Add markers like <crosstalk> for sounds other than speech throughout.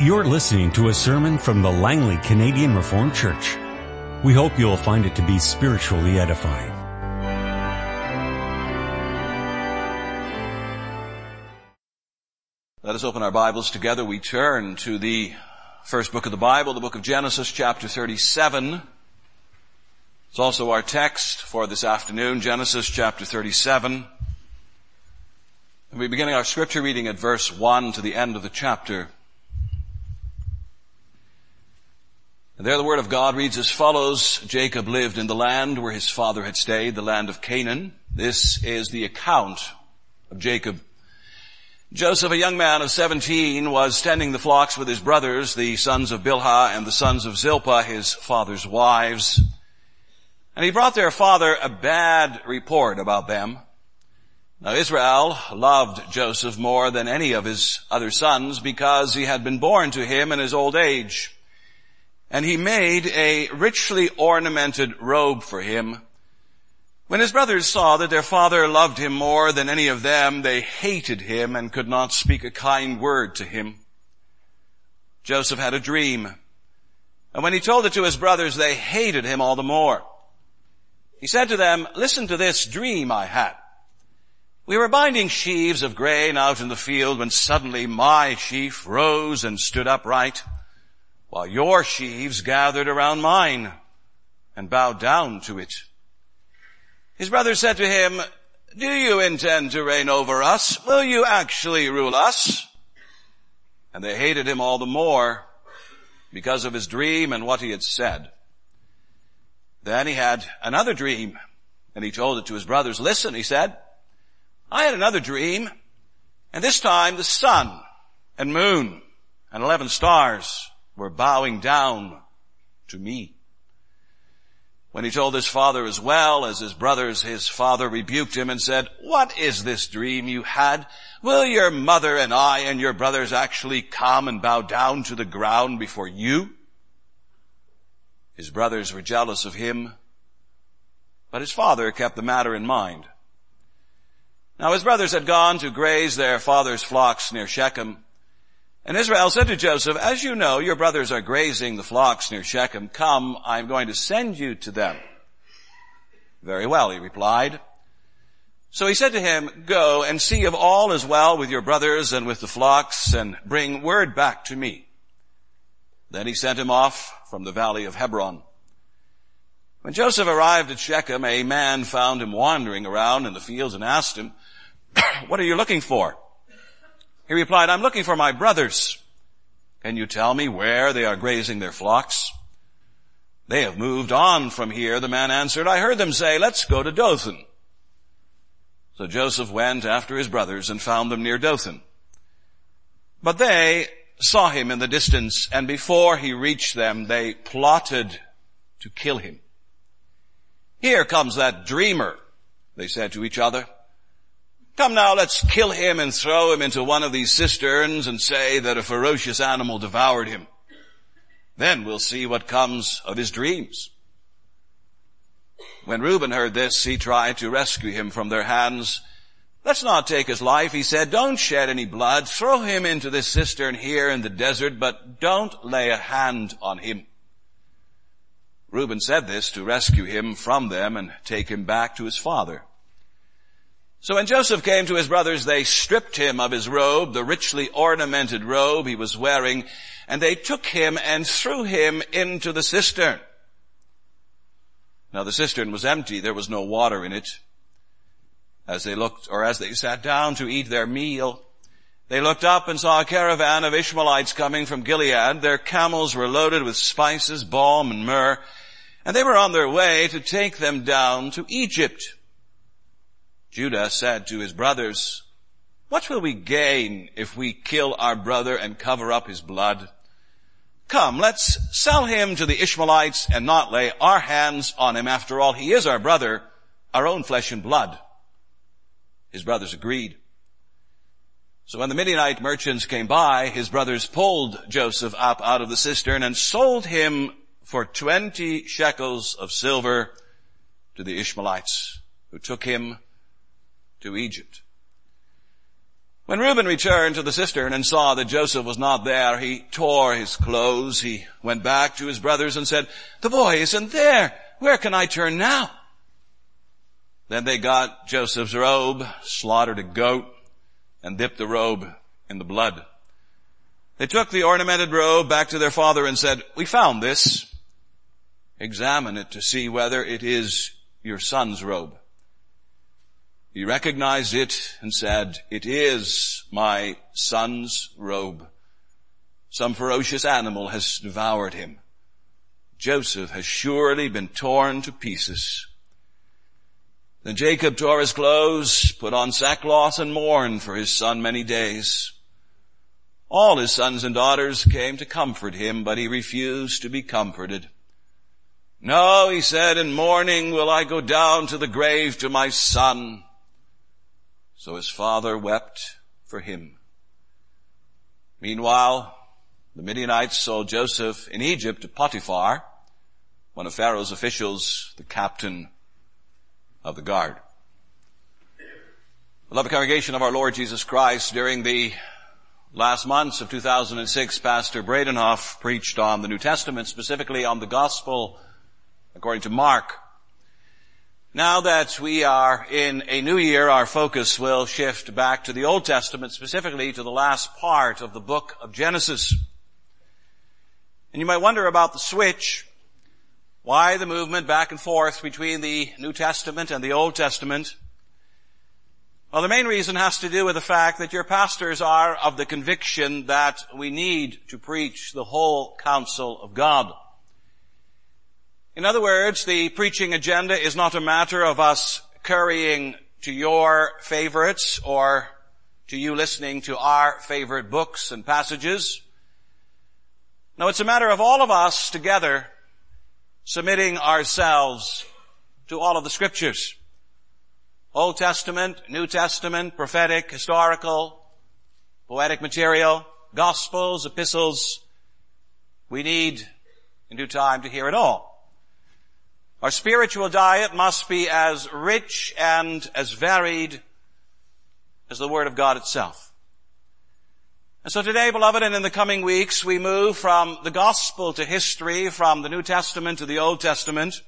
You're listening to a sermon from the Langley Canadian Reformed Church. We hope you'll find it to be spiritually edifying. Let us open our Bibles together. We turn to the first book of the Bible, the book of Genesis, chapter 37. It's also our text for this afternoon, Genesis chapter 37. We'll be beginning our scripture reading at verse 1 to the end of the chapter. And there the word of God reads as follows, Jacob lived in the land where his father had stayed, the land of Canaan. This is the account of Jacob. Joseph, a young man of 17, was tending the flocks with his brothers, the sons of Bilhah and the sons of Zilpah, his father's wives. And he brought their father a bad report about them. Now Israel loved Joseph more than any of his other sons because he had been born to him in his old age and he made a richly ornamented robe for him. When his brothers saw that their father loved him more than any of them, they hated him and could not speak a kind word to him. Joseph had a dream, and when he told it to his brothers, they hated him all the more. He said to them, listen to this dream I had. We were binding sheaves of grain out in the field when suddenly my sheaf rose and stood upright while your sheaves gathered around mine and bowed down to it. His brothers said to him, do you intend to reign over us? Will you actually rule us? And they hated him all the more because of his dream and what he had said. Then he had another dream and he told it to his brothers. Listen, he said, I had another dream and this time the sun and moon and eleven stars were bowing down to me. When he told his father as well as his brothers, his father rebuked him and said, what is this dream you had? Will your mother and I and your brothers actually come and bow down to the ground before you? His brothers were jealous of him, but his father kept the matter in mind. Now his brothers had gone to graze their father's flocks near Shechem, and Israel said to Joseph, as you know, your brothers are grazing the flocks near Shechem. Come, I'm going to send you to them. Very well, he replied. So he said to him, go and see if all is well with your brothers and with the flocks and bring word back to me. Then he sent him off from the valley of Hebron. When Joseph arrived at Shechem, a man found him wandering around in the fields and asked him, <coughs> what are you looking for? He replied, I'm looking for my brothers. Can you tell me where they are grazing their flocks? They have moved on from here, the man answered. I heard them say, let's go to Dothan. So Joseph went after his brothers and found them near Dothan. But they saw him in the distance and before he reached them, they plotted to kill him. Here comes that dreamer, they said to each other. Come now, let's kill him and throw him into one of these cisterns and say that a ferocious animal devoured him. Then we'll see what comes of his dreams. When Reuben heard this, he tried to rescue him from their hands. Let's not take his life, he said. Don't shed any blood. Throw him into this cistern here in the desert, but don't lay a hand on him. Reuben said this to rescue him from them and take him back to his father. So when Joseph came to his brothers, they stripped him of his robe, the richly ornamented robe he was wearing, and they took him and threw him into the cistern. Now the cistern was empty, there was no water in it. As they looked, or as they sat down to eat their meal, they looked up and saw a caravan of Ishmaelites coming from Gilead. Their camels were loaded with spices, balm, and myrrh, and they were on their way to take them down to Egypt. Judah said to his brothers, what will we gain if we kill our brother and cover up his blood? Come, let's sell him to the Ishmaelites and not lay our hands on him. After all, he is our brother, our own flesh and blood. His brothers agreed. So when the Midianite merchants came by, his brothers pulled Joseph up out of the cistern and sold him for 20 shekels of silver to the Ishmaelites, who took him to Egypt. When Reuben returned to the cistern and saw that Joseph was not there, he tore his clothes. He went back to his brothers and said, the boy isn't there. Where can I turn now? Then they got Joseph's robe, slaughtered a goat, and dipped the robe in the blood. They took the ornamented robe back to their father and said, we found this. Examine it to see whether it is your son's robe. He recognized it and said, it is my son's robe. Some ferocious animal has devoured him. Joseph has surely been torn to pieces. Then Jacob tore his clothes, put on sackcloth and mourned for his son many days. All his sons and daughters came to comfort him, but he refused to be comforted. No, he said, in mourning will I go down to the grave to my son. So his father wept for him. Meanwhile, the Midianites sold Joseph in Egypt to Potiphar, one of Pharaoh's officials, the captain of the guard. Beloved congregation of our Lord Jesus Christ, during the last months of 2006, Pastor Bredenhof preached on the New Testament, specifically on the Gospel according to Mark. Now that we are in a new year, our focus will shift back to the Old Testament, specifically to the last part of the book of Genesis. And you might wonder about the switch. Why the movement back and forth between the New Testament and the Old Testament? Well, the main reason has to do with the fact that your pastors are of the conviction that we need to preach the whole counsel of God. In other words, the preaching agenda is not a matter of us currying to your favorites or to you listening to our favorite books and passages. No, it's a matter of all of us together submitting ourselves to all of the scriptures. Old Testament, New Testament, prophetic, historical, poetic material, gospels, epistles. We need in due time to hear it all. Our spiritual diet must be as rich and as varied as the Word of God itself. And so today, beloved, and in the coming weeks, we move from the gospel to history, from the New Testament to the Old Testament,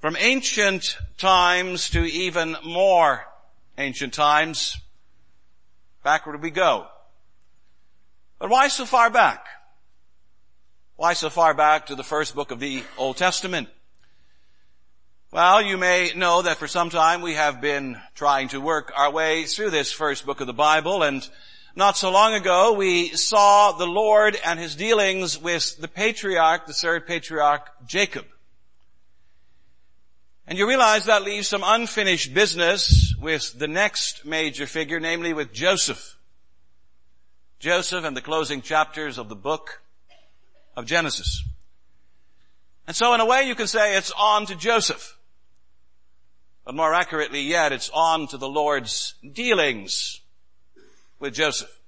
from ancient times to even more ancient times. Backward we go. But why so far back? Why so far back to the first book of the Old Testament? Well, you may know that for some time we have been trying to work our way through this first book of the Bible and not so long ago we saw the Lord and his dealings with the patriarch, the third patriarch, Jacob. And you realize that leaves some unfinished business with the next major figure, namely with Joseph. Joseph and the closing chapters of the book of Genesis. And so in a way you can say it's on to Joseph. But more accurately yet, it's on to the Lord's dealings with Joseph.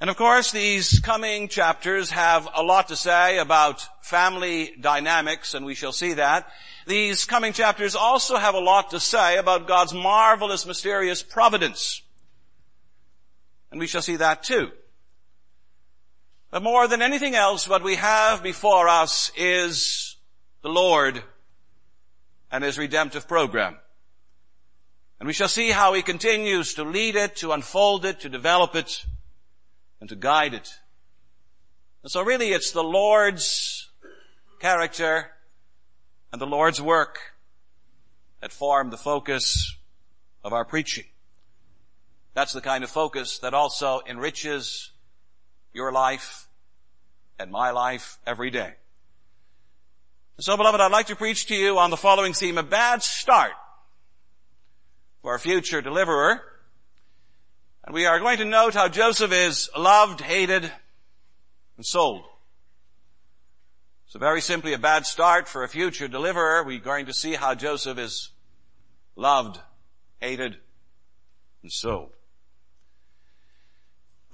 And of course, these coming chapters have a lot to say about family dynamics, and we shall see that. These coming chapters also have a lot to say about God's marvelous, mysterious providence. And we shall see that too. But more than anything else, what we have before us is the Lord and his redemptive program. And we shall see how he continues to lead it, to unfold it, to develop it, and to guide it. And so really it's the Lord's character and the Lord's work that form the focus of our preaching. That's the kind of focus that also enriches your life and my life every day. So beloved, I'd like to preach to you on the following theme, a bad start for a future deliverer. And we are going to note how Joseph is loved, hated, and sold. So very simply a bad start for a future deliverer. We're going to see how Joseph is loved, hated, and sold.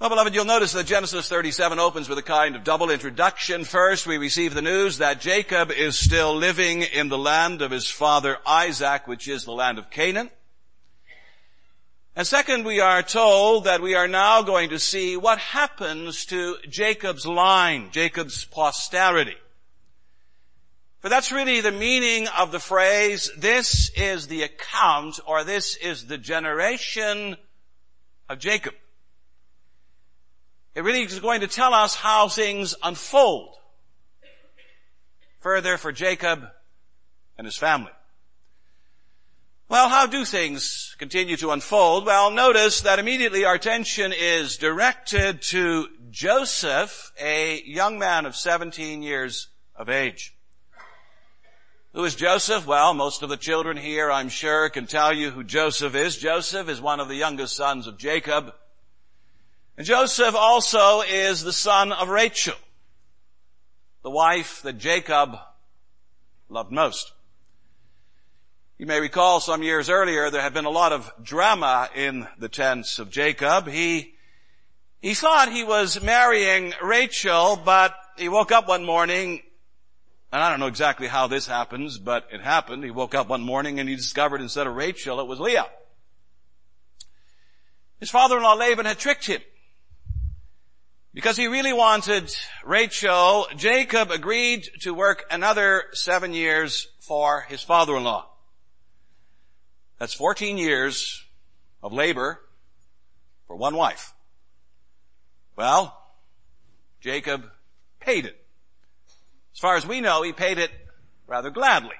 Well, beloved, you'll notice that Genesis 37 opens with a kind of double introduction. First, we receive the news that Jacob is still living in the land of his father Isaac, which is the land of Canaan. And second, we are told that we are now going to see what happens to Jacob's line, Jacob's posterity. For that's really the meaning of the phrase, this is the account or this is the generation of Jacob. It really is going to tell us how things unfold further for Jacob and his family. Well, how do things continue to unfold? Well, notice that immediately our attention is directed to Joseph, a young man of 17 years of age. Who is Joseph? Well, most of the children here, I'm sure, can tell you who Joseph is. Joseph is one of the youngest sons of Jacob. And Joseph also is the son of Rachel, the wife that Jacob loved most. You may recall some years earlier there had been a lot of drama in the tents of Jacob. He, he thought he was marrying Rachel, but he woke up one morning and I don't know exactly how this happens, but it happened. He woke up one morning and he discovered instead of Rachel, it was Leah. His father-in-law Laban had tricked him. Because he really wanted Rachel, Jacob agreed to work another seven years for his father-in-law. That's 14 years of labor for one wife. Well, Jacob paid it. As far as we know, he paid it rather gladly.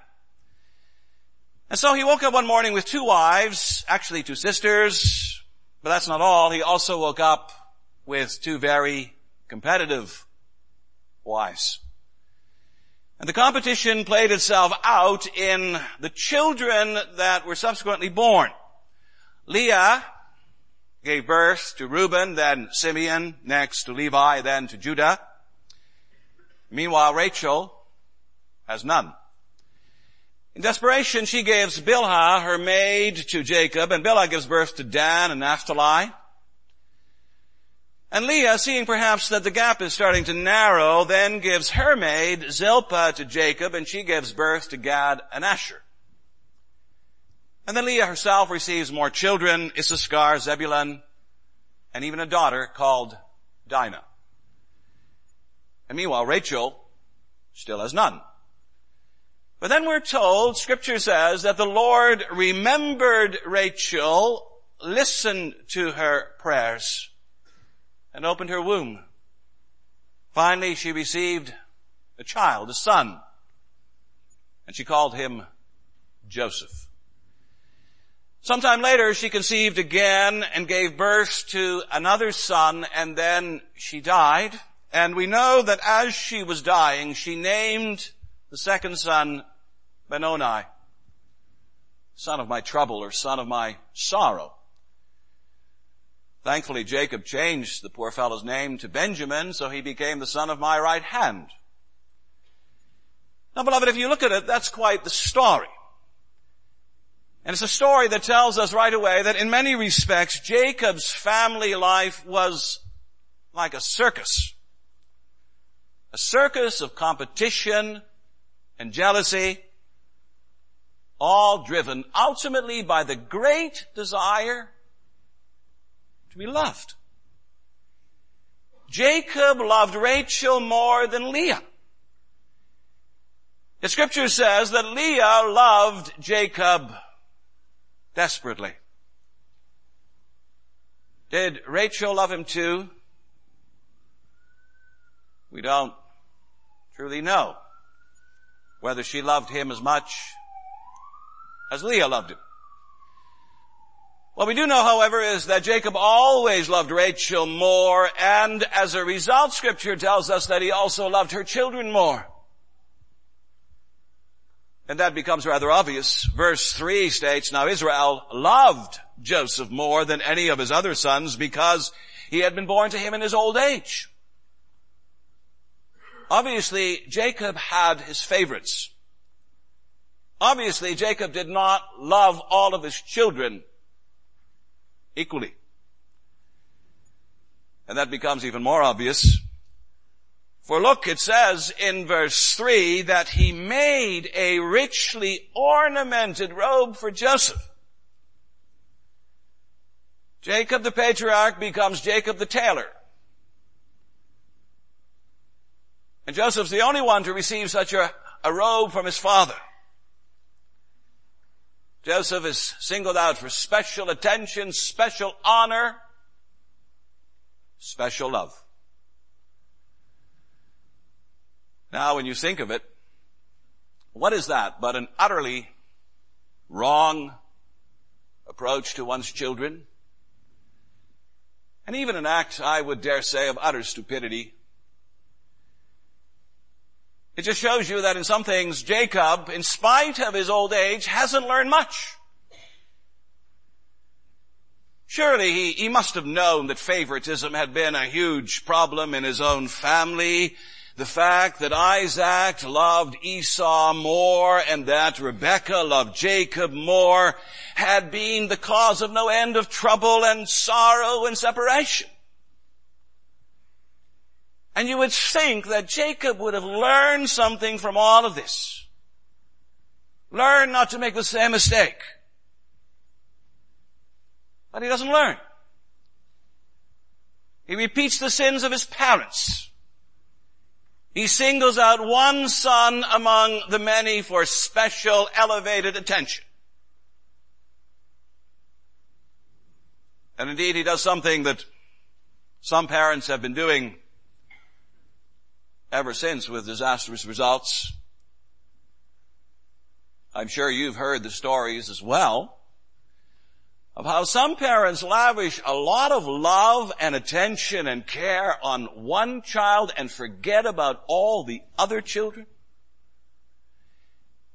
And so he woke up one morning with two wives, actually two sisters, but that's not all. He also woke up with two very competitive wives. And the competition played itself out in the children that were subsequently born. Leah gave birth to Reuben, then Simeon, next to Levi, then to Judah. Meanwhile, Rachel has none. In desperation, she gives Bilhah, her maid, to Jacob, and Bilhah gives birth to Dan and Naphtali. And Leah, seeing perhaps that the gap is starting to narrow, then gives her maid, Zilpah, to Jacob, and she gives birth to Gad and Asher. And then Leah herself receives more children, Issachar, Zebulun, and even a daughter called Dinah. And meanwhile, Rachel still has none. But then we're told, scripture says, that the Lord remembered Rachel, listened to her prayers, and opened her womb. Finally, she received a child, a son, and she called him Joseph. Sometime later, she conceived again and gave birth to another son, and then she died. And we know that as she was dying, she named the second son Benoni, son of my trouble or son of my sorrow. Thankfully, Jacob changed the poor fellow's name to Benjamin, so he became the son of my right hand. Now, beloved, if you look at it, that's quite the story. And it's a story that tells us right away that in many respects, Jacob's family life was like a circus. A circus of competition and jealousy, all driven ultimately by the great desire to be loved. Jacob loved Rachel more than Leah. The scripture says that Leah loved Jacob desperately. Did Rachel love him too? We don't truly know whether she loved him as much as Leah loved him. What we do know, however, is that Jacob always loved Rachel more, and as a result, scripture tells us that he also loved her children more. And that becomes rather obvious. Verse 3 states, Now Israel loved Joseph more than any of his other sons because he had been born to him in his old age. Obviously, Jacob had his favorites. Obviously, Jacob did not love all of his children equally. And that becomes even more obvious. For look, it says in verse 3 that he made a richly ornamented robe for Joseph. Jacob the patriarch becomes Jacob the tailor. And Joseph's the only one to receive such a, a robe from his father. Joseph is singled out for special attention, special honor, special love. Now when you think of it, what is that but an utterly wrong approach to one's children? And even an act, I would dare say, of utter stupidity. It just shows you that in some things, Jacob, in spite of his old age, hasn't learned much. Surely he, he must have known that favoritism had been a huge problem in his own family. The fact that Isaac loved Esau more and that Rebekah loved Jacob more had been the cause of no end of trouble and sorrow and separation. And you would think that Jacob would have learned something from all of this. Learn not to make the same mistake. But he doesn't learn. He repeats the sins of his parents. He singles out one son among the many for special elevated attention. And indeed he does something that some parents have been doing ever since with disastrous results. I'm sure you've heard the stories as well of how some parents lavish a lot of love and attention and care on one child and forget about all the other children.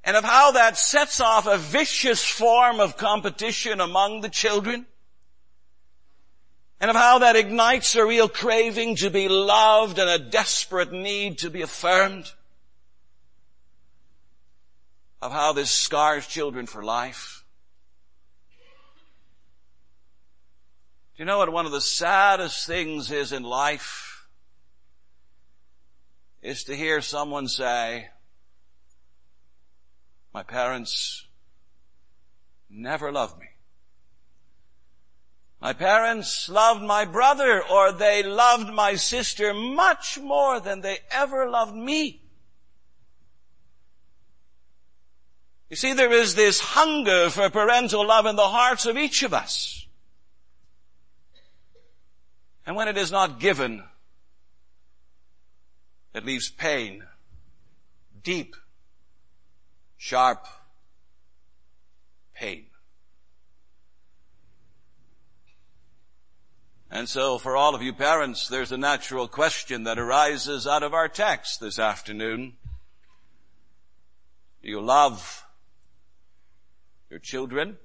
And of how that sets off a vicious form of competition among the children and of how that ignites a real craving to be loved and a desperate need to be affirmed, of how this scars children for life. Do you know what one of the saddest things is in life? Is to hear someone say, my parents never loved me. My parents loved my brother or they loved my sister much more than they ever loved me. You see, there is this hunger for parental love in the hearts of each of us. And when it is not given, it leaves pain, deep, sharp pain. And so for all of you parents, there's a natural question that arises out of our text this afternoon. Do you love your children?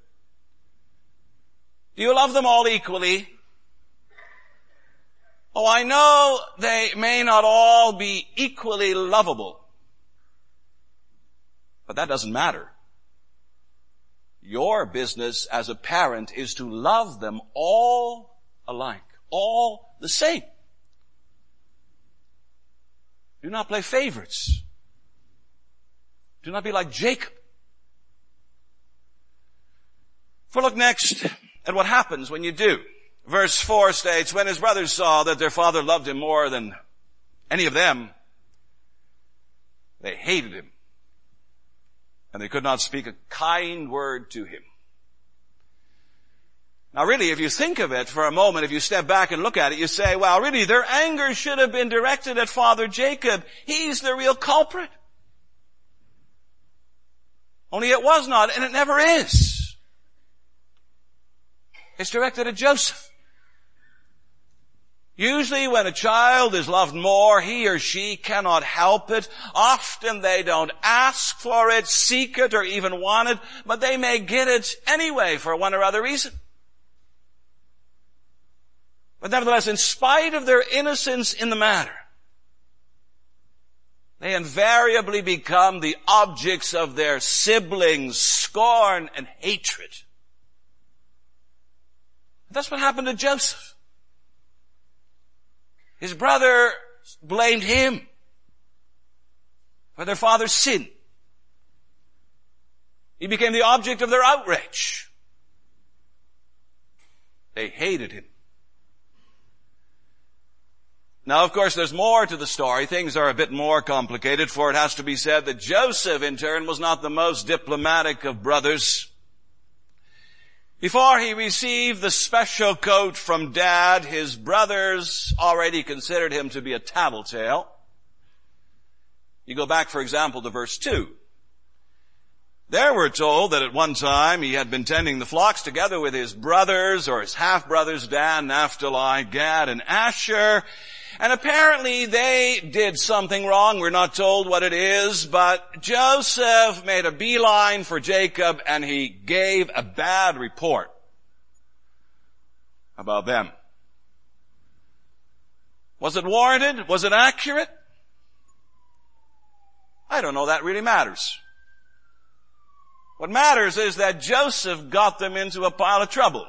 Do you love them all equally? Oh, I know they may not all be equally lovable, but that doesn't matter. Your business as a parent is to love them all alike, all the same. Do not play favorites. Do not be like Jacob. For look next at what happens when you do. Verse 4 states, when his brothers saw that their father loved him more than any of them, they hated him. And they could not speak a kind word to him. Now really, if you think of it for a moment, if you step back and look at it, you say, well, really, their anger should have been directed at Father Jacob. He's the real culprit. Only it was not, and it never is. It's directed at Joseph. Usually when a child is loved more, he or she cannot help it. Often they don't ask for it, seek it, or even want it, but they may get it anyway for one or other reason. But nevertheless, in spite of their innocence in the matter, they invariably become the objects of their siblings' scorn and hatred. That's what happened to Joseph. His brother blamed him for their father's sin. He became the object of their outrage. They hated him. Now, of course, there's more to the story. Things are a bit more complicated, for it has to be said that Joseph, in turn, was not the most diplomatic of brothers. Before he received the special coat from dad, his brothers already considered him to be a tattletale. You go back, for example, to verse 2. There we're told that at one time he had been tending the flocks together with his brothers or his half-brothers Dan, Naphtali, Gad, and Asher. And apparently they did something wrong. We're not told what it is, but Joseph made a beeline for Jacob and he gave a bad report about them. Was it warranted? Was it accurate? I don't know that really matters. What matters is that Joseph got them into a pile of trouble.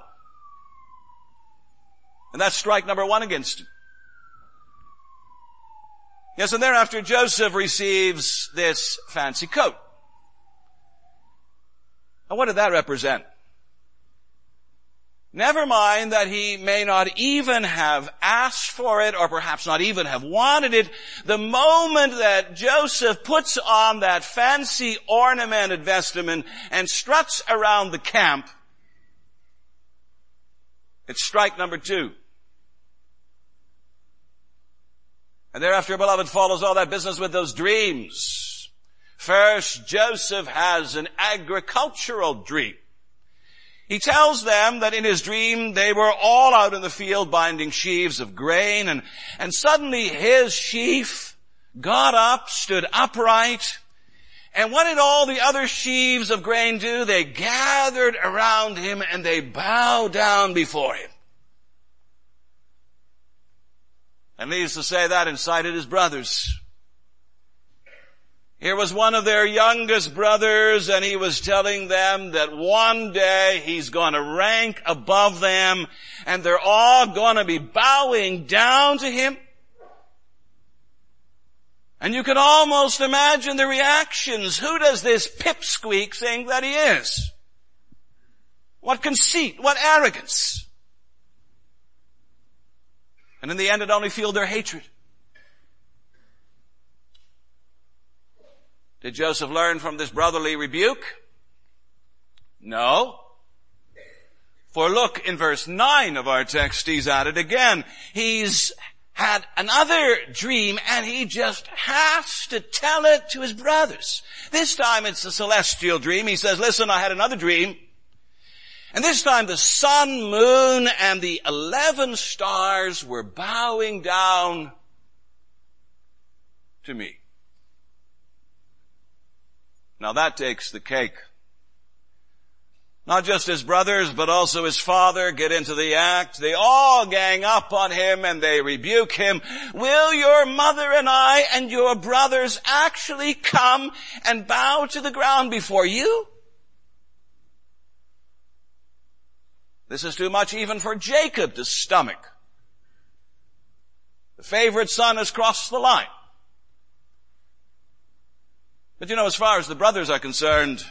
And that's strike number one against him. Yes, and thereafter Joseph receives this fancy coat. And what did that represent? Never mind that he may not even have asked for it or perhaps not even have wanted it. The moment that Joseph puts on that fancy ornamented vestment and struts around the camp, it's strike number two. And thereafter, beloved, follows all that business with those dreams. First, Joseph has an agricultural dream. He tells them that in his dream they were all out in the field binding sheaves of grain and, and suddenly his sheaf got up, stood upright, and what did all the other sheaves of grain do? They gathered around him and they bowed down before him. And needless to say that incited his brothers. Here was one of their youngest brothers and he was telling them that one day he's going to rank above them and they're all going to be bowing down to him. And you can almost imagine the reactions. Who does this pipsqueak think that he is? What conceit, what arrogance. And in the end, it only fueled their hatred. Did Joseph learn from this brotherly rebuke? No. For look in verse 9 of our text, he's at it again. He's had another dream and he just has to tell it to his brothers. This time it's a celestial dream. He says, listen, I had another dream. And this time the sun, moon, and the eleven stars were bowing down to me. Now that takes the cake. Not just his brothers, but also his father get into the act. They all gang up on him and they rebuke him. Will your mother and I and your brothers actually come and bow to the ground before you? This is too much even for Jacob to stomach. The favorite son has crossed the line. But you know, as far as the brothers are concerned,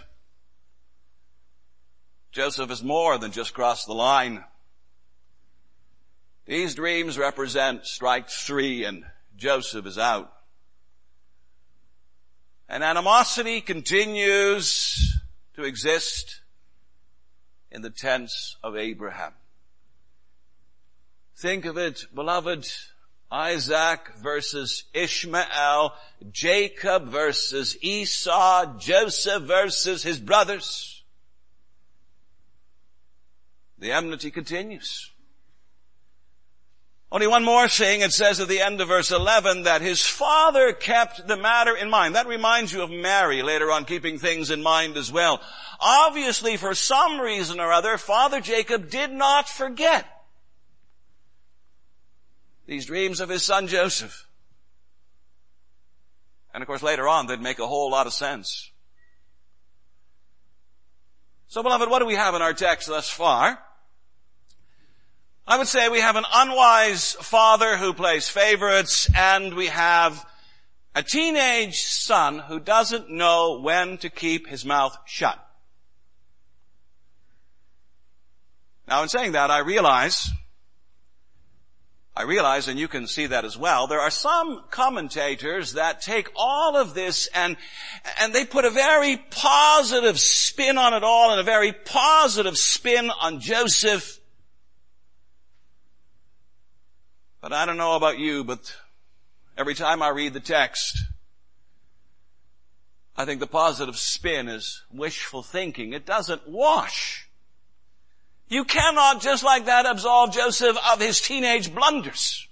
Joseph is more than just crossed the line. These dreams represent strike three and Joseph is out. And animosity continues to exist in the tents of Abraham. Think of it, beloved, Isaac versus Ishmael, Jacob versus Esau, Joseph versus his brothers. The enmity continues. Only one more thing, it says at the end of verse 11 that his father kept the matter in mind. That reminds you of Mary later on keeping things in mind as well. Obviously, for some reason or other, Father Jacob did not forget these dreams of his son Joseph. And of course later on they'd make a whole lot of sense. So beloved, what do we have in our text thus far? I would say we have an unwise father who plays favorites and we have a teenage son who doesn't know when to keep his mouth shut. Now in saying that, I realize, I realize, and you can see that as well, there are some commentators that take all of this and, and they put a very positive spin on it all and a very positive spin on Joseph. But I don't know about you, but every time I read the text, I think the positive spin is wishful thinking. It doesn't wash. You cannot just like that absolve Joseph of his teenage blunders.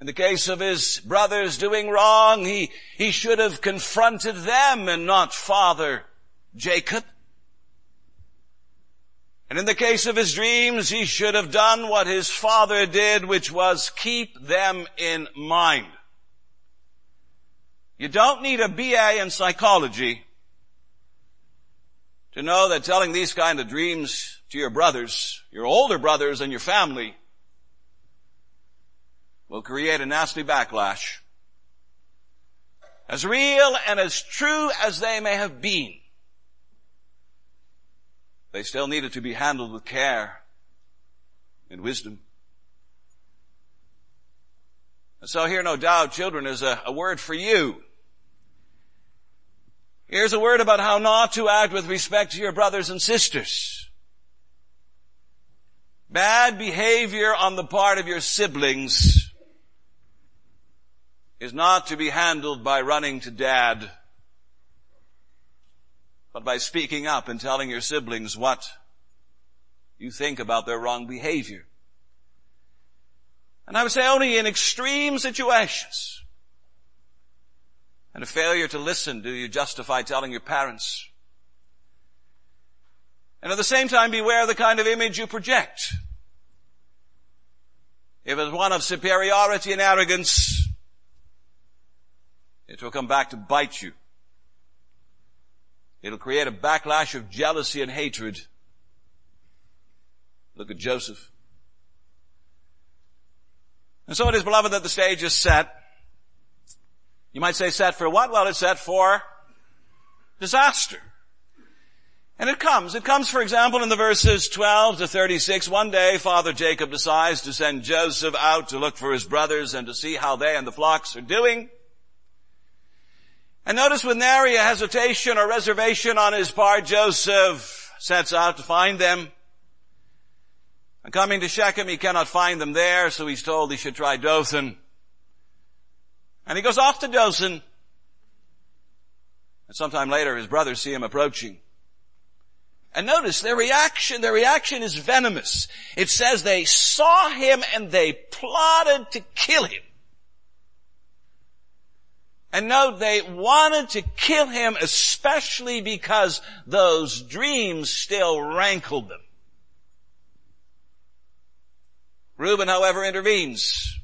In the case of his brothers doing wrong, he, he should have confronted them and not father Jacob. And in the case of his dreams, he should have done what his father did, which was keep them in mind. You don't need a BA in psychology to know that telling these kind of dreams to your brothers, your older brothers and your family will create a nasty backlash. As real and as true as they may have been, they still needed to be handled with care and wisdom. And so here, no doubt, children, is a, a word for you. Here's a word about how not to act with respect to your brothers and sisters. Bad behavior on the part of your siblings is not to be handled by running to dad, but by speaking up and telling your siblings what you think about their wrong behavior. And I would say only in extreme situations and a failure to listen, do you justify telling your parents? And at the same time, beware the kind of image you project. If it's one of superiority and arrogance, it will come back to bite you. It'll create a backlash of jealousy and hatred. Look at Joseph. And so it is, beloved, that the stage is set you might say set for what? Well, it's set for disaster. And it comes. It comes, for example, in the verses 12 to 36. One day, Father Jacob decides to send Joseph out to look for his brothers and to see how they and the flocks are doing. And notice with nary a hesitation or reservation on his part, Joseph sets out to find them. And coming to Shechem, he cannot find them there, so he's told he should try Dothan. And he goes off to Dothan. And sometime later his brothers see him approaching. And notice their reaction, their reaction is venomous. It says they saw him and they plotted to kill him. And no, they wanted to kill him especially because those dreams still rankled them. Reuben, however, intervenes.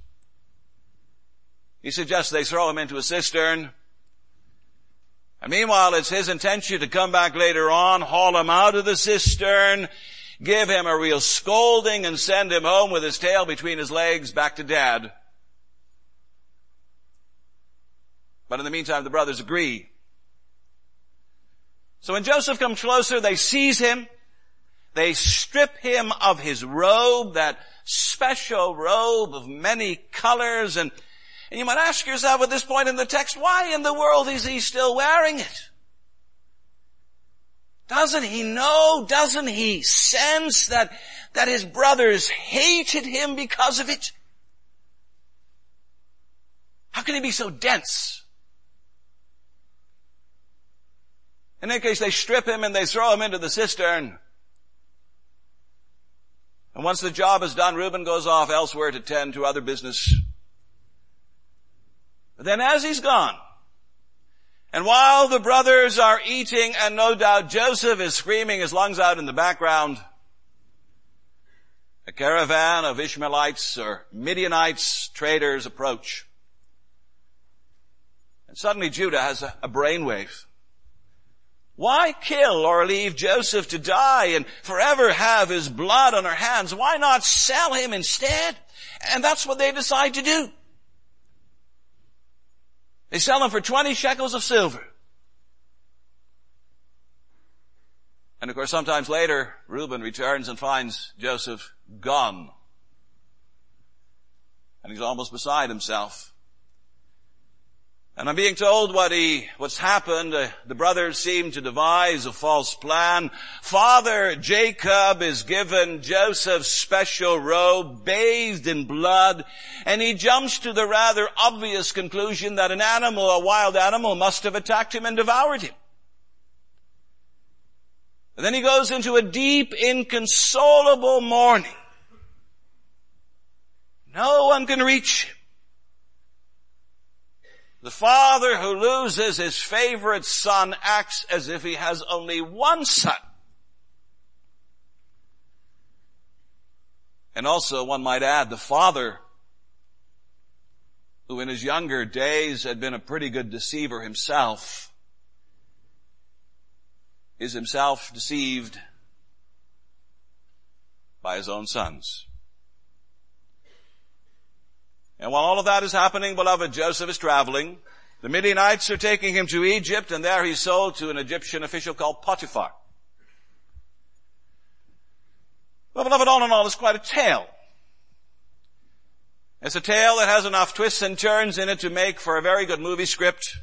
He suggests they throw him into a cistern. And meanwhile, it's his intention to come back later on, haul him out of the cistern, give him a real scolding and send him home with his tail between his legs back to dad. But in the meantime, the brothers agree. So when Joseph comes closer, they seize him. They strip him of his robe, that special robe of many colors, and and you might ask yourself at this point in the text, why in the world is he still wearing it? Doesn't he know? Doesn't he sense that, that his brothers hated him because of it? How can he be so dense? In case, they strip him and they throw him into the cistern. And once the job is done, Reuben goes off elsewhere to tend to other business. But then as he's gone, and while the brothers are eating, and no doubt Joseph is screaming his lungs out in the background, a caravan of Ishmaelites or Midianites traders approach. And suddenly Judah has a brainwave. Why kill or leave Joseph to die and forever have his blood on our hands? Why not sell him instead? And that's what they decide to do. They sell him for 20 shekels of silver. And of course, sometimes later, Reuben returns and finds Joseph gone. And he's almost beside himself. And I'm being told what he, what's happened. Uh, the brothers seem to devise a false plan. Father Jacob is given Joseph's special robe, bathed in blood, and he jumps to the rather obvious conclusion that an animal, a wild animal, must have attacked him and devoured him. And then he goes into a deep, inconsolable mourning. No one can reach him. The father who loses his favorite son acts as if he has only one son. And also, one might add, the father, who in his younger days had been a pretty good deceiver himself, is himself deceived by his own sons. And while all of that is happening, beloved, Joseph is traveling. The Midianites are taking him to Egypt, and there he's sold to an Egyptian official called Potiphar. Well, beloved, all in all, it's quite a tale. It's a tale that has enough twists and turns in it to make for a very good movie script.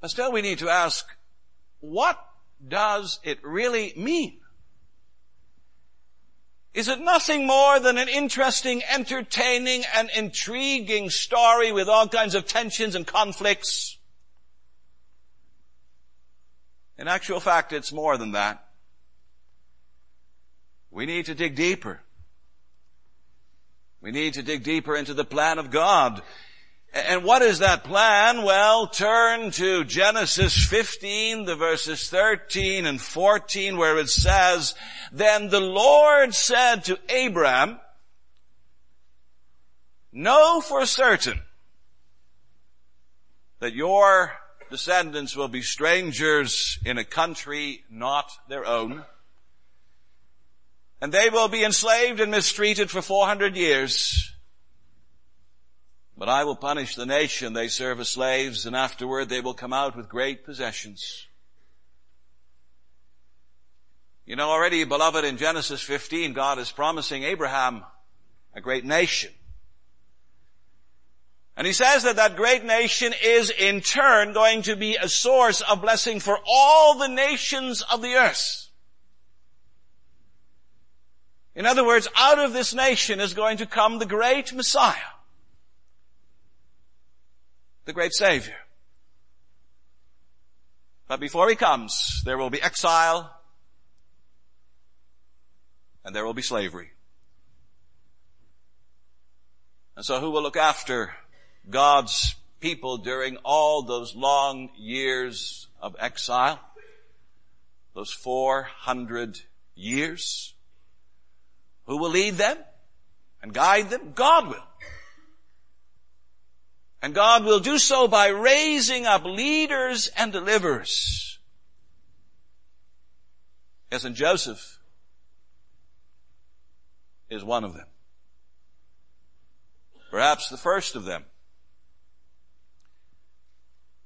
But still we need to ask, what does it really mean? Is it nothing more than an interesting, entertaining, and intriguing story with all kinds of tensions and conflicts? In actual fact, it's more than that. We need to dig deeper. We need to dig deeper into the plan of God and what is that plan? Well, turn to Genesis 15, the verses 13 and 14, where it says, Then the Lord said to Abraham, Know for certain that your descendants will be strangers in a country not their own, and they will be enslaved and mistreated for 400 years. But I will punish the nation they serve as slaves, and afterward they will come out with great possessions. You know already, beloved, in Genesis 15, God is promising Abraham a great nation. And he says that that great nation is in turn going to be a source of blessing for all the nations of the earth. In other words, out of this nation is going to come the great Messiah the great Savior. But before He comes, there will be exile and there will be slavery. And so who will look after God's people during all those long years of exile? Those 400 years? Who will lead them and guide them? God will. And God will do so by raising up leaders and deliverers. Yes, and Joseph is one of them. Perhaps the first of them.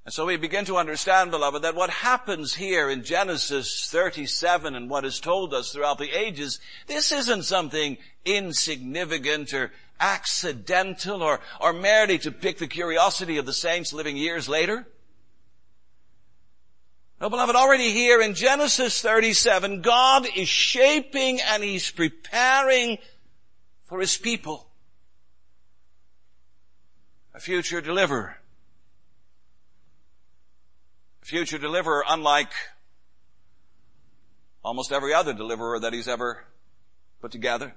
And so we begin to understand, beloved, that what happens here in Genesis 37 and what is told us throughout the ages, this isn't something insignificant or accidental or, or merely to pick the curiosity of the saints living years later. No, beloved, already here in Genesis 37, God is shaping and He's preparing for His people a future deliverer. Future deliverer unlike almost every other deliverer that He's ever put together.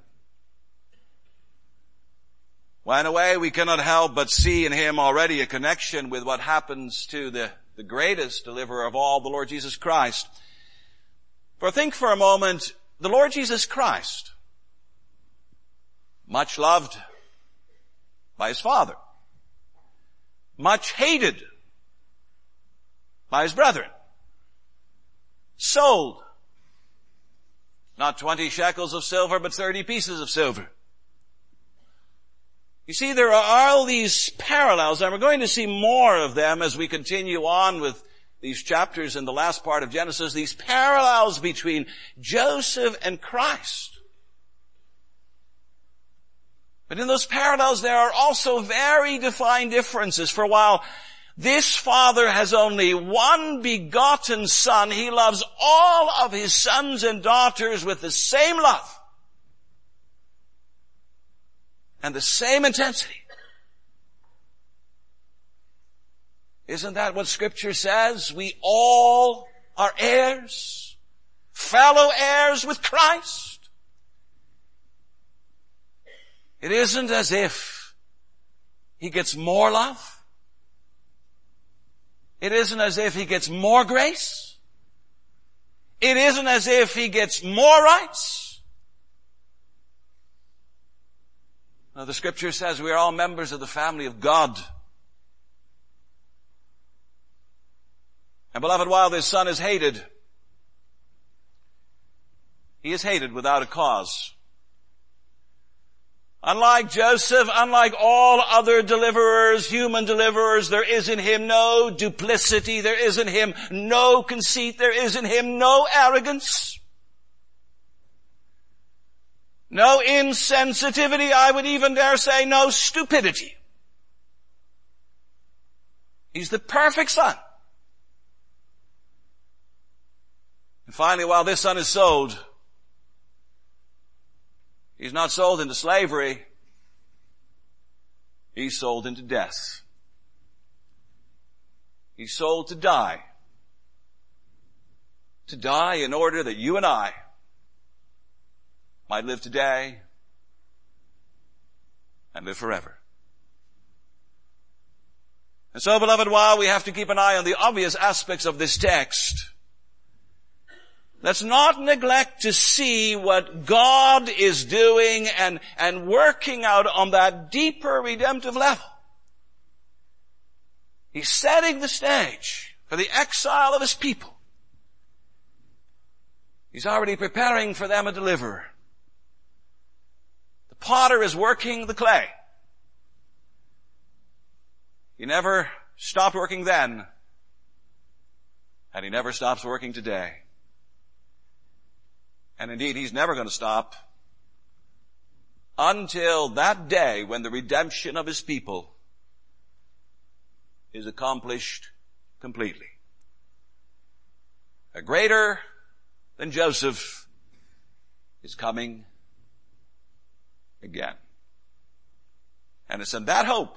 Well, in a way, we cannot help but see in him already a connection with what happens to the, the greatest deliverer of all, the Lord Jesus Christ. For think for a moment, the Lord Jesus Christ, much loved by his Father, much hated by his brethren, sold, not 20 shekels of silver, but 30 pieces of silver you see, there are all these parallels, and we're going to see more of them as we continue on with these chapters in the last part of Genesis, these parallels between Joseph and Christ. But in those parallels there are also very defined differences. For while this father has only one begotten son, he loves all of his sons and daughters with the same love and the same intensity. Isn't that what scripture says? We all are heirs, fellow heirs with Christ. It isn't as if he gets more love. It isn't as if he gets more grace. It isn't as if he gets more rights. Now the scripture says we are all members of the family of God. And beloved, while this son is hated, he is hated without a cause. Unlike Joseph, unlike all other deliverers, human deliverers, there is in him no duplicity, there is in him no conceit, there is in him no arrogance. No insensitivity, I would even dare say no stupidity. He's the perfect son. And finally, while this son is sold, he's not sold into slavery. He's sold into death. He's sold to die. To die in order that you and I might live today and live forever. And so, beloved, while we have to keep an eye on the obvious aspects of this text, Let's not neglect to see what God is doing and, and working out on that deeper redemptive level. He's setting the stage for the exile of his people. He's already preparing for them a deliverer. The potter is working the clay. He never stopped working then, and he never stops working today. And indeed, he's never going to stop until that day when the redemption of his people is accomplished completely. A greater than Joseph is coming again. And it's in that hope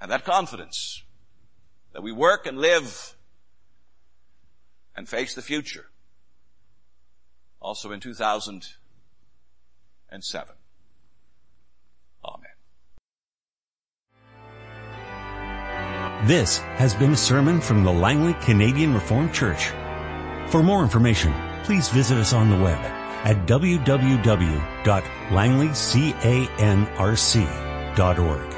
and that confidence that we work and live and face the future also in 2007. Amen. This has been a sermon from the Langley Canadian Reformed Church. For more information, please visit us on the web at www.langleycanrc.org.